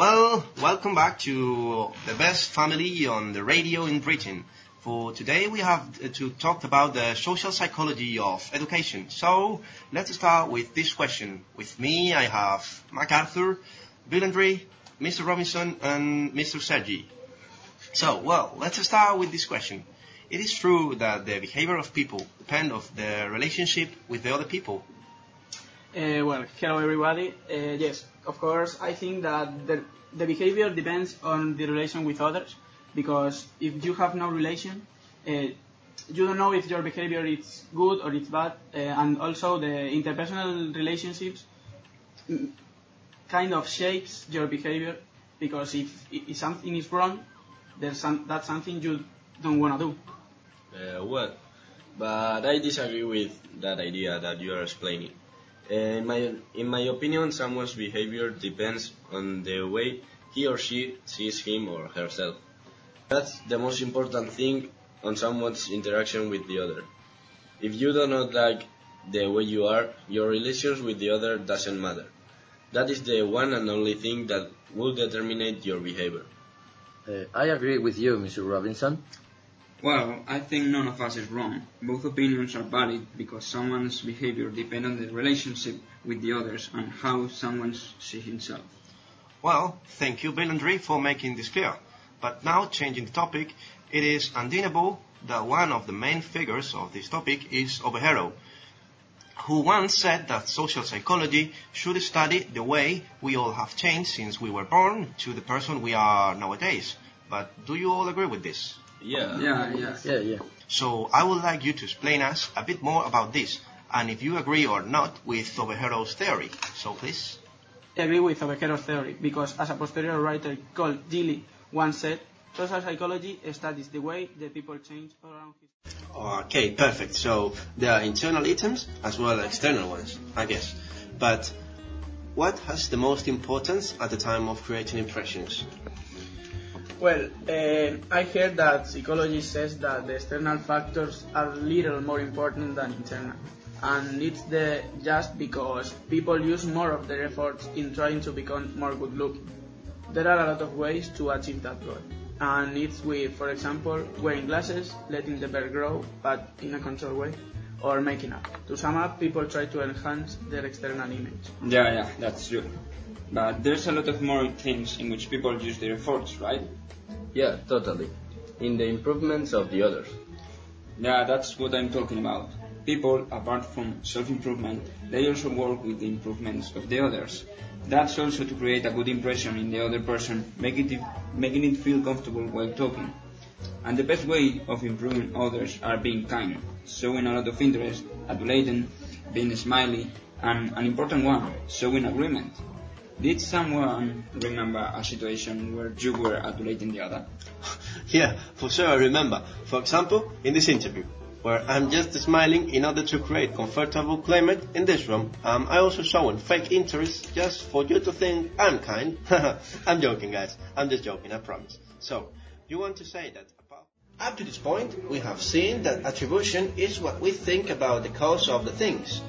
Well, welcome back to the best family on the radio in Britain. For today we have to talk about the social psychology of education. So let's start with this question. With me I have MacArthur, Bill Andre, Mr. Robinson and Mr. Sergi. So, well, let's start with this question. It is true that the behavior of people depend of the relationship with the other people. Uh, well, hello everybody. Uh, yes, of course, I think that the, the behavior depends on the relation with others because if you have no relation, uh, you don't know if your behavior is good or it's bad, uh, and also the interpersonal relationships kind of shapes your behavior because if, if something is wrong, there's some, that's something you don't want to do. Uh, well, but I disagree with that idea that you are explaining. Uh, in my in my opinion, someone's behavior depends on the way he or she sees him or herself. That's the most important thing on someone's interaction with the other. If you do not like the way you are, your relations with the other doesn't matter. That is the one and only thing that will determine your behavior. Uh, I agree with you, Mr. Robinson. Well, I think none of us is wrong. Both opinions are valid because someone's behavior depends on the relationship with the others and how someone sees himself. Well, thank you, Bill Andre, for making this clear. But now, changing the topic, it is undeniable that one of the main figures of this topic is Obehero, who once said that social psychology should study the way we all have changed since we were born to the person we are nowadays. But do you all agree with this? Yeah. Yeah, yeah. Yeah, yeah. So I would like you to explain us a bit more about this, and if you agree or not with Obehero's theory. So please. I agree with Obehero's theory because, as a posterior writer called Gilly once said, social psychology studies the way the people change around his. Okay, perfect. So there are internal items as well as external ones, I guess. But what has the most importance at the time of creating impressions? Well, uh, I heard that psychology says that the external factors are little more important than internal. And it's the just because people use more of their efforts in trying to become more good looking. There are a lot of ways to achieve that goal. And it's with, for example, wearing glasses, letting the beard grow, but in a controlled way, or making up. To sum up, people try to enhance their external image. Yeah, yeah, that's true. But there's a lot of more things in which people use their efforts, right? Yeah, totally. In the improvements of the others. Yeah, that's what I'm talking about. People, apart from self-improvement, they also work with the improvements of the others. That's also to create a good impression in the other person, making it, making it feel comfortable while talking. And the best way of improving others are being kind, showing a lot of interest, adulating, being smiley, and an important one, showing agreement. Did someone remember a situation where you were adulating the other? Yeah, for sure I remember. For example, in this interview, where I'm just smiling in order to create comfortable climate in this room. Um, I also showing fake interest just for you to think I'm kind. I'm joking, guys. I'm just joking, I promise. So, you want to say that about up to this point, we have seen that attribution is what we think about the cause of the things.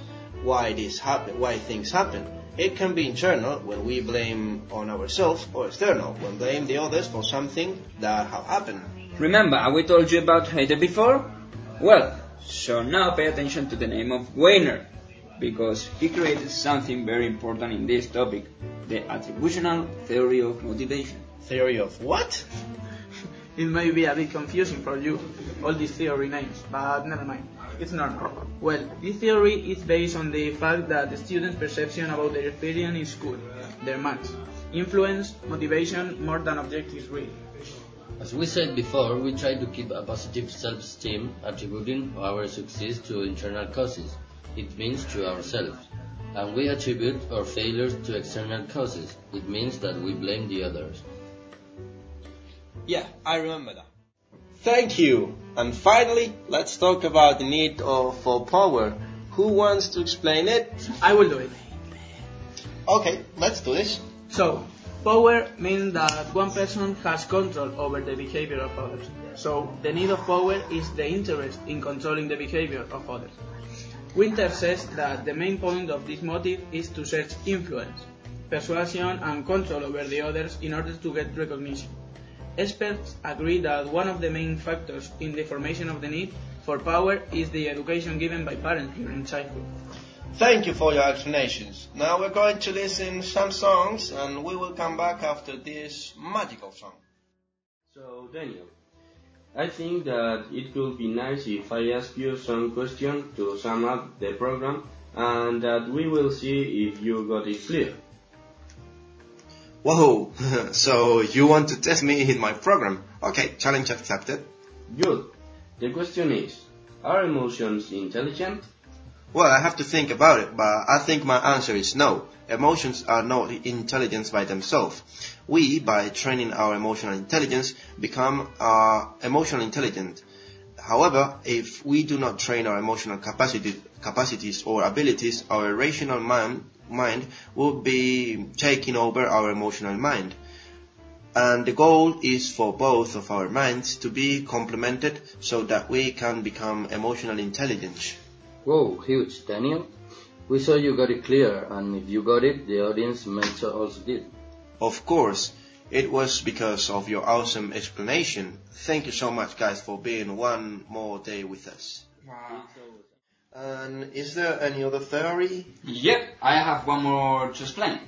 Why this happen, why things happen. It can be internal when we blame on ourselves or external when blame the others for something that have happened. Remember, we told you about Heider before? Well, so now pay attention to the name of Weiner, because he created something very important in this topic, the attributional theory of motivation. Theory of what? It may be a bit confusing for you, all these theory names, but never mind. It's normal. Well, this theory is based on the fact that the student's perception about their experience in school, their marks, influence, motivation more than objectives really. As we said before, we try to keep a positive self-esteem, attributing our success to internal causes. It means to ourselves. And we attribute our failures to external causes. It means that we blame the others. Yeah, I remember that. Thank you. And finally, let's talk about the need of, for power. Who wants to explain it? I will do it. Okay, let's do this. So, power means that one person has control over the behavior of others. So, the need of power is the interest in controlling the behavior of others. Winter says that the main point of this motive is to search influence, persuasion, and control over the others in order to get recognition. Experts agree that one of the main factors in the formation of the need for power is the education given by parents during childhood. Thank you for your explanations. Now we're going to listen some songs and we will come back after this magical song. So, Daniel, I think that it could be nice if I ask you some questions to sum up the program and that we will see if you got it clear. Whoa, so you want to test me in my program? Okay, challenge accepted. Good. The question is, are emotions intelligent? Well, I have to think about it, but I think my answer is no. Emotions are not intelligence by themselves. We, by training our emotional intelligence, become uh, emotional intelligent. However, if we do not train our emotional capacity, capacities or abilities, our rational mind, mind will be taking over our emotional mind. And the goal is for both of our minds to be complemented so that we can become emotionally intelligent. Whoa, huge, Daniel. We saw you got it clear, and if you got it, the audience may so also did. Of course, it was because of your awesome explanation. Thank you so much, guys, for being one more day with us. Wow. And is there any other theory? Yep, I have one more to explain.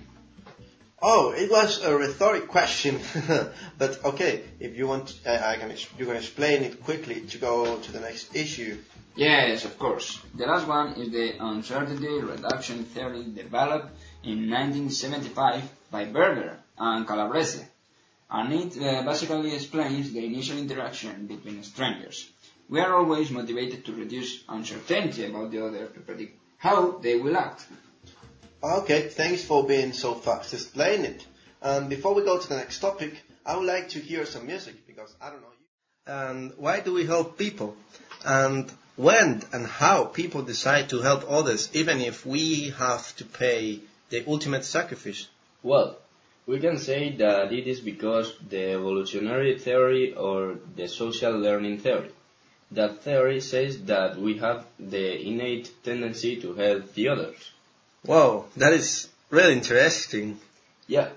Oh, it was a rhetoric question, but okay, if you want, I, I can you can explain it quickly to go to the next issue. Yes, of course. The last one is the uncertainty reduction theory developed in 1975 by Berger and Calabrese, and it uh, basically explains the initial interaction between strangers. We are always motivated to reduce uncertainty about the other to predict how they will act. Okay, thanks for being so fast to explain it. And before we go to the next topic, I would like to hear some music because I don't know you. And why do we help people? And when and how people decide to help others, even if we have to pay the ultimate sacrifice? Well, we can say that it is because the evolutionary theory or the social learning theory. That theory says that we have the innate tendency to help the others. Wow, that is really interesting. Yeah,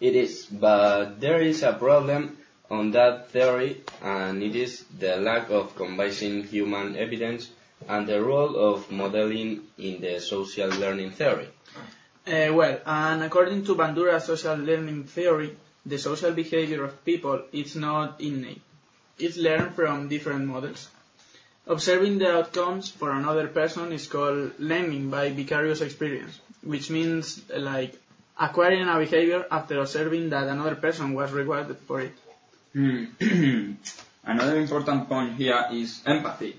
it is, but there is a problem on that theory, and it is the lack of combining human evidence and the role of modeling in the social learning theory. Uh, well, and according to Bandura's social learning theory, the social behavior of people is not innate. It's learned from different models. Observing the outcomes for another person is called learning by vicarious experience, which means like acquiring a behavior after observing that another person was rewarded for it. Hmm. Another important point here is empathy.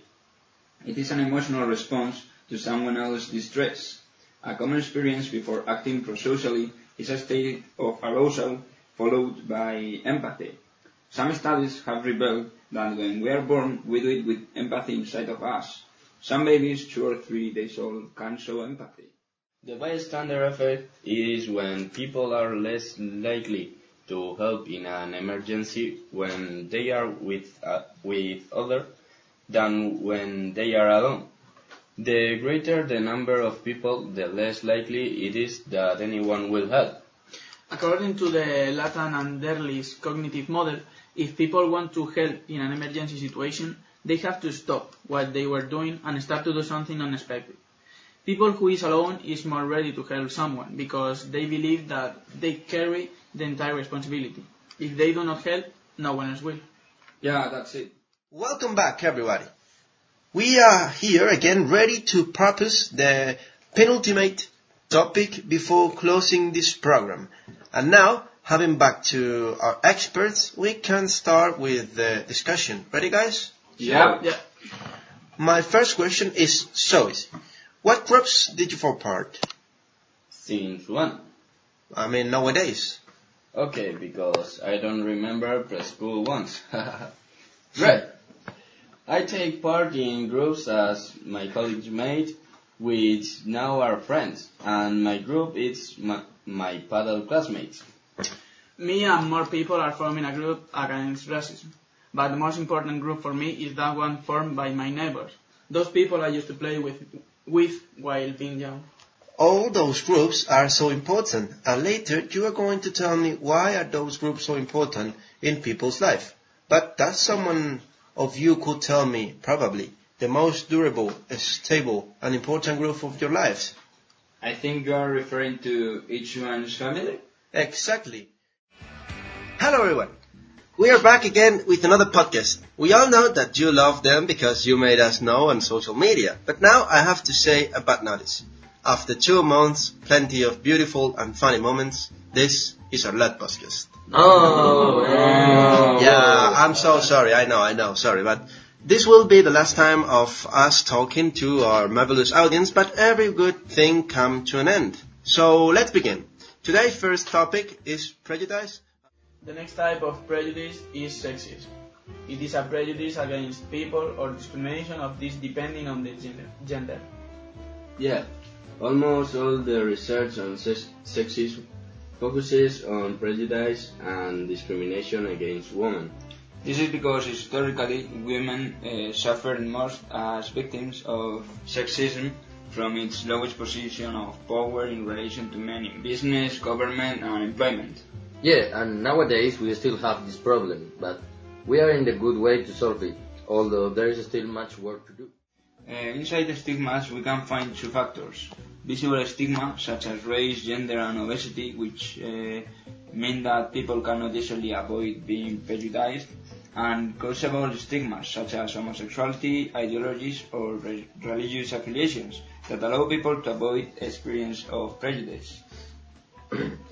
It is an emotional response to someone else's distress. A common experience before acting prosocially is a state of arousal followed by empathy. Some studies have revealed that when we are born, we do it with empathy inside of us. Some babies, two or three days old, can show empathy. The bystander effect is when people are less likely to help in an emergency when they are with, uh, with others than when they are alone. The greater the number of people, the less likely it is that anyone will help. According to the Latané and Darley's cognitive model, if people want to help in an emergency situation, they have to stop what they were doing and start to do something unexpected. People who is alone is more ready to help someone because they believe that they carry the entire responsibility. If they do not help, no one else will. Yeah, that's it. Welcome back, everybody. We are here again ready to propose the penultimate topic before closing this program. And now, having back to our experts, we can start with the discussion. Ready, guys? Yeah. Yeah. My first question is so. What groups did you fall part? Since when? I mean, nowadays. Okay, because I don't remember preschool once. Great. I take part in groups as my college mate, which now are friends, and my group is my, my paddle classmates. Me and more people are forming a group against racism. But the most important group for me is that one formed by my neighbors. Those people I used to play with with while being young. All those groups are so important, and later you are going to tell me why are those groups so important in people's life. But that someone of you could tell me, probably, the most durable, stable, and important group of your lives. I think you are referring to each one's family? Exactly. Hello everyone. We are back again with another podcast. We all know that you love them because you made us know on social media. But now I have to say a bad notice. After two months, plenty of beautiful and funny moments, this is our last podcast. Oh, Yeah, I'm so sorry. I know, I know, sorry, but this will be the last time of us talking to our marvelous audience, but every good thing come to an end. So let's begin. Today's first topic is prejudice. The next type of prejudice is sexism. It is a prejudice against people or discrimination of this depending on the gender. gender. Yeah, almost all the research on sexism focuses on prejudice and discrimination against women. This is because historically women uh, suffered most as victims of sexism from its lowest position of power in relation to men in business, government, and employment. Yeah, and nowadays we still have this problem, but we are in the good way to solve it, although there is still much work to do. Uh, inside the stigmas, we can find two factors. Visible stigma, such as race, gender, and obesity, which uh, mean that people cannot easily avoid being prejudiced, and causable stigmas, such as homosexuality, ideologies, or re- religious affiliations, that allow people to avoid experience of prejudice.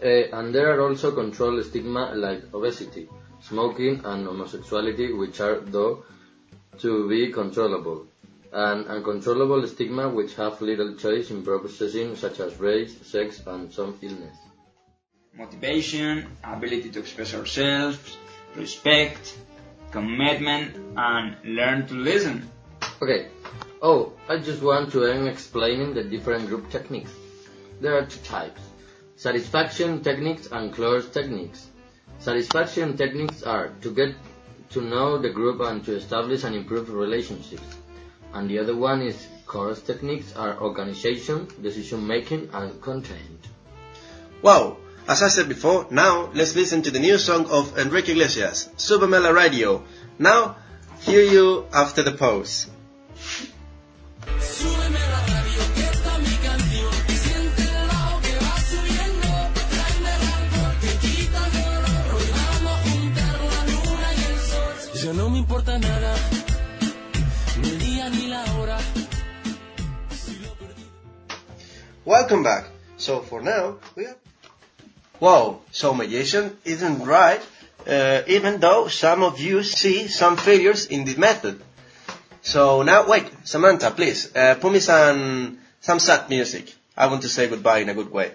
Uh, and there are also control stigma like obesity, smoking, and homosexuality, which are, though, to be controllable. And uncontrollable stigma, which have little choice in processing, such as race, sex, and some illness. Motivation, ability to express ourselves, respect, commitment, and learn to listen. Okay. Oh, I just want to end explaining the different group techniques. There are two types. Satisfaction techniques and close techniques. Satisfaction techniques are to get to know the group and to establish and improve relationships. And the other one is chorus techniques are organization, decision making, and content. Wow! As I said before, now let's listen to the new song of Enrique Iglesias, Súbeme la Radio. Now, hear you after the pause. Importa nada, ni el día ni la hora. Welcome back. So for now, we are... Wow, so magician isn't right, uh, even though some of you see some failures in the method. So now, wait, Samantha, please, uh, put me some, some sad music. I want to say goodbye in a good way.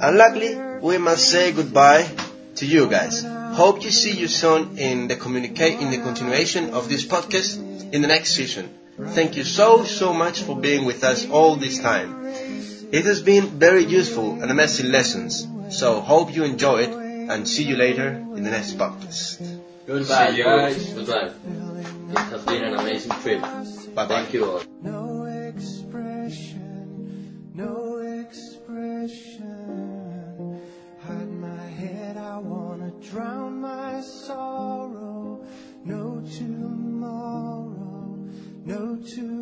And luckily, we must say goodbye to you guys. Hope to see you soon in the communicate in the continuation of this podcast in the next season. Thank you so so much for being with us all this time. It has been very useful and amazing lessons. So hope you enjoy it and see you later in the next podcast. Goodbye, See you guys. Goodbye. It has been an amazing trip. Bye bye. Thank you all. Sorrow.